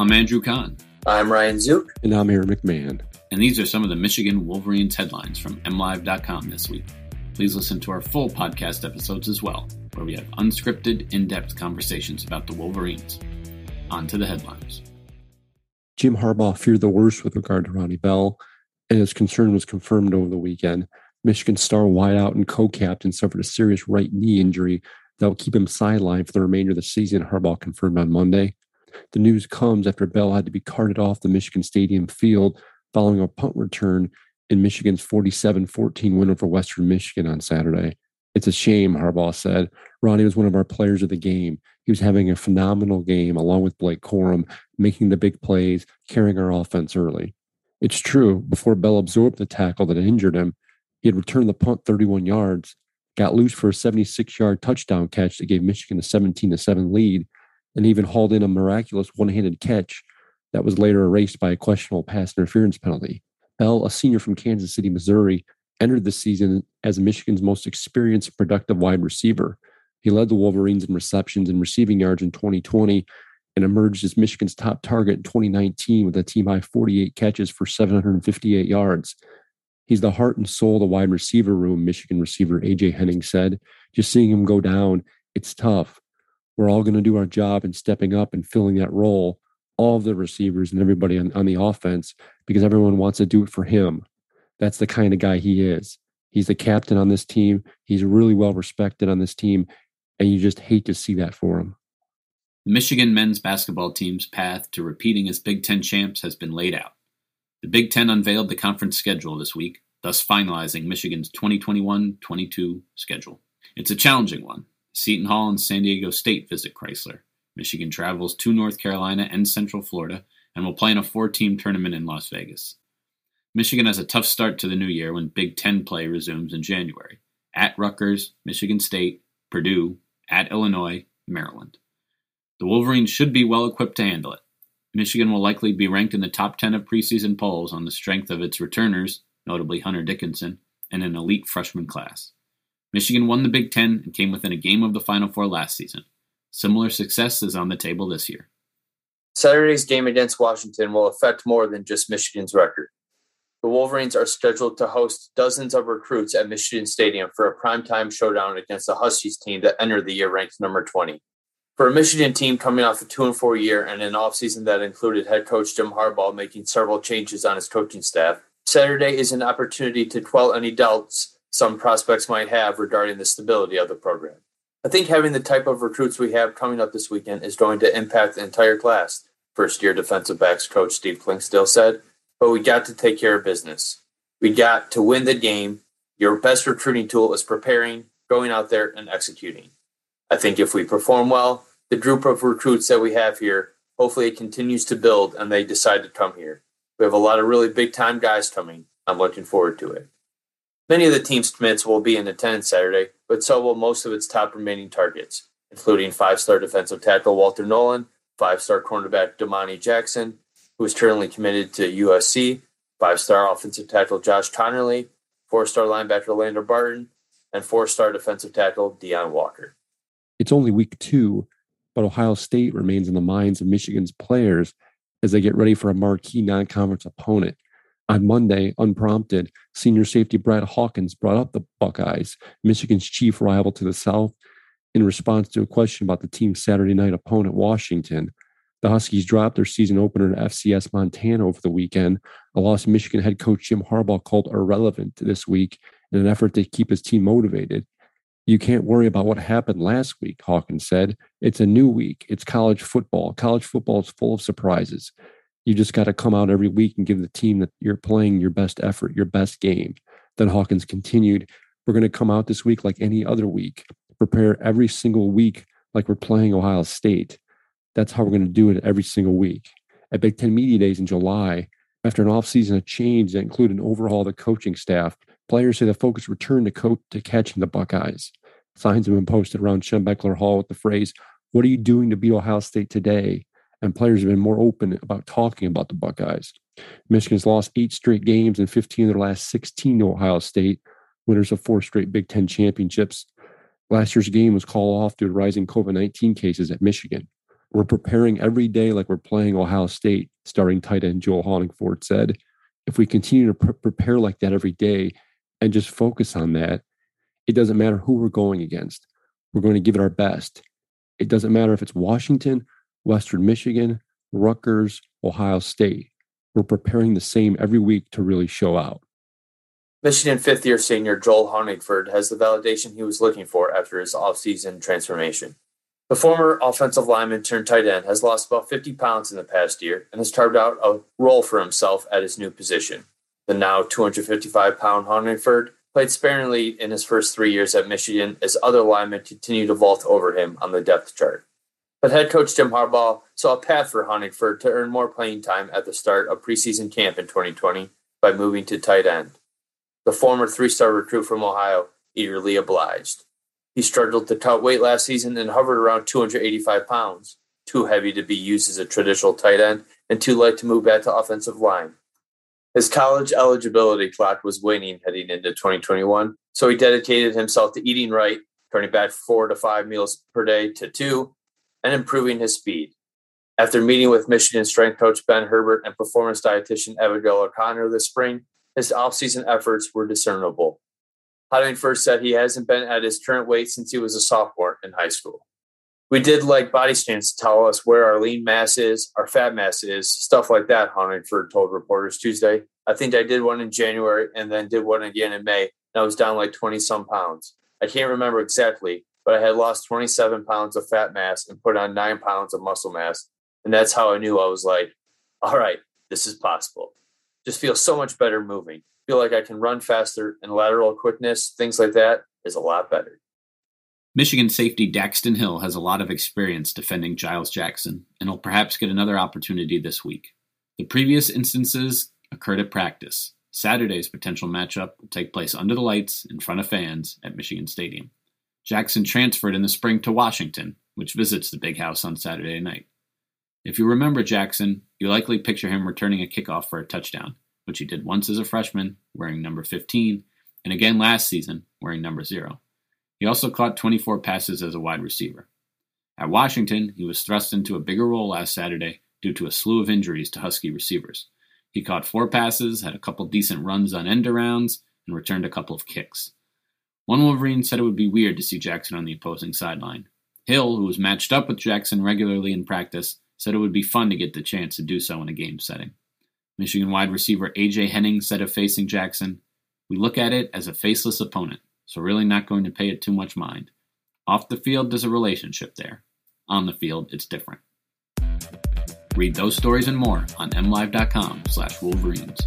I'm Andrew Kahn. I'm Ryan Zuke. And I'm Aaron McMann. And these are some of the Michigan Wolverines headlines from MLive.com this week. Please listen to our full podcast episodes as well, where we have unscripted, in depth conversations about the Wolverines. On to the headlines. Jim Harbaugh feared the worst with regard to Ronnie Bell, and his concern was confirmed over the weekend. Michigan star wideout and co-captain suffered a serious right knee injury that will keep him sidelined for the remainder of the season, Harbaugh confirmed on Monday. The news comes after Bell had to be carted off the Michigan Stadium field following a punt return in Michigan's 47 14 win over Western Michigan on Saturday. It's a shame, Harbaugh said. Ronnie was one of our players of the game. He was having a phenomenal game along with Blake Corum, making the big plays, carrying our offense early. It's true, before Bell absorbed the tackle that injured him, he had returned the punt 31 yards, got loose for a 76 yard touchdown catch that gave Michigan a 17 7 lead, and even hauled in a miraculous one handed catch that was later erased by a questionable pass interference penalty. Bell, a senior from Kansas City, Missouri, entered the season as Michigan's most experienced productive wide receiver. He led the Wolverines in receptions and receiving yards in 2020 and emerged as Michigan's top target in 2019 with a team high 48 catches for 758 yards. He's the heart and soul of the wide receiver room, Michigan receiver AJ Henning said. Just seeing him go down, it's tough. We're all going to do our job in stepping up and filling that role, all of the receivers and everybody on, on the offense, because everyone wants to do it for him. That's the kind of guy he is. He's the captain on this team. He's really well respected on this team, and you just hate to see that for him. The Michigan men's basketball team's path to repeating as Big Ten champs has been laid out. The Big Ten unveiled the conference schedule this week, thus finalizing Michigan's 2021 22 schedule. It's a challenging one, Seton Hall and San Diego State visit Crisler. Michigan travels to North Carolina and Central Florida and will play in a four team tournament in Las Vegas. Michigan has a tough start to the new year when Big Ten play resumes in January at Rutgers, Michigan State, Purdue, at Illinois, Maryland. The Wolverines should be well equipped to handle it. Michigan will likely be ranked in the top 10 of preseason polls on the strength of its returners, notably Hunter Dickinson, and an elite freshman class. Michigan won the Big Ten and came within a game of the Final Four last season. Similar success is on the table this year. Saturday's game against Washington will affect more than just Michigan's record. The Wolverines are scheduled to host dozens of recruits at Michigan Stadium for a primetime showdown against the Huskies team that entered the year ranked number 20. For a Michigan team coming off a 2 and 4 year and an offseason that included head coach Jim Harbaugh making several changes on his coaching staff, Saturday is an opportunity to quell any doubts some prospects might have regarding the stability of the program. I think having the type of recruits we have coming up this weekend is going to impact the entire class, first year defensive backs coach Steve Clinkscale said, but we got to take care of business. We got to win the game. Your best recruiting tool is preparing, going out there, and executing. I think if we perform well, the group of recruits that we have here, hopefully it continues to build and they decide to come here. We have a lot of really big time guys coming. I'm looking forward to it. Many of the team's commits will be in attendance Saturday, but so will most of its top remaining targets, including five star defensive tackle Walter Nolan, five star cornerback Domani Jackson, who is currently committed to USC, five star offensive tackle Josh Conerly, four star linebacker Lander Barton, and four star defensive tackle Deone Walker. It's only week two, but Ohio State remains in the minds of Michigan's players as they get ready for a marquee non conference opponent. On Monday, unprompted, senior safety Brad Hawkins brought up the Buckeyes, Michigan's chief rival to the south, In response to a question about the team's Saturday night opponent, Washington, the Huskies dropped their season opener to FCS Montana over the weekend, a loss Michigan head coach Jim Harbaugh called irrelevant this week in an effort to keep his team motivated. You can't worry about what happened last week, Hawkins said. It's a new week. It's college football. College football is full of surprises. You just got to come out every week and give the team that you're playing your best effort, your best game. Then Hawkins continued, We're going to come out this week like any other week, prepare every single week like we're playing Ohio State. That's how we're going to do it every single week. At Big Ten Media Days in July, after an offseason of change that included an overhaul of the coaching staff, players say the focus returned to, coach, to catching the Buckeyes. Signs have been posted around Schembechler Hall with the phrase, What are you doing to beat Ohio State today? And players have been more open about talking about the Buckeyes. Michigan's lost eight straight games and 15 of their last 16 to Ohio State, winners of four straight Big Ten championships. Last year's game was called off due to rising COVID 19 cases at Michigan. We're preparing every day like we're playing Ohio State, starting tight end Joel Honigford said. If we continue to pre- prepare like that every day and just focus on that, it doesn't matter who we're going against. We're going to give it our best. It doesn't matter if it's Washington Western Michigan, Rutgers, Ohio State. We're preparing the same every week to really show out. Michigan fifth year senior Joel Honigford has the validation he was looking for after his offseason transformation. The former offensive lineman turned tight end has lost about 50 pounds in the past year and has carved out a role for himself at his new position. The now 255 pound Honigford played sparingly in his first three years at Michigan as other linemen continued to vault over him on the depth chart. But head coach Jim Harbaugh saw a path for Honigford to earn more playing time at the start of preseason camp in 2020 by moving to tight end. The former three star recruit from Ohio eagerly obliged. He struggled to cut weight last season and hovered around 285 pounds, too heavy to be used as a traditional tight end and too light to move back to offensive line. His college eligibility clock was waning heading into 2021, so he dedicated himself to eating right, turning back four to five meals per day to two, and improving his speed. After meeting with Michigan strength coach Ben Herbert and performance dietitian Abigail O'Connor this spring, his offseason efforts were discernible. Honigford said he hasn't been at his current weight since he was a sophomore in high school. We did like body scans to tell us where our lean mass is, our fat mass is, stuff like that, Honigford told reporters Tuesday. I think I did one in January and then did one again in May, and I was down like 20 some pounds. I can't remember exactly, but I had lost 27 pounds of fat mass and put on nine pounds of muscle mass. And that's how I knew I was like, all right, this is possible. Just feel so much better moving. Feel like I can run faster and lateral quickness, things like that is a lot better. Michigan safety Daxton Hill has a lot of experience defending Giles Jackson and will perhaps get another opportunity this week. The previous instances occurred at practice. Saturday's potential matchup will take place under the lights in front of fans at Michigan Stadium. Jackson transferred in the spring to Washington, which visits the big house on Saturday night. If you remember Jackson, you likely picture him returning a kickoff for a touchdown, which he did once as a freshman, wearing number 15, and again last season, wearing number 0. He also caught 24 passes as a wide receiver. At Washington, he was thrust into a bigger role last Saturday due to a slew of injuries to Husky receivers. He caught four passes, had a couple decent runs on end arounds, and returned a couple of kicks. One Wolverine said it would be weird to see Jackson on the opposing sideline. Hill, who was matched up with Jackson regularly in practice, said it would be fun to get the chance to do so in a game setting. Michigan wide receiver A.J. Henning said of facing Jackson, We look at it as a faceless opponent, so really not going to pay it too much mind. Off the field, there's a relationship there. On the field, it's different. Read those stories and more on mlive.com slash wolverines.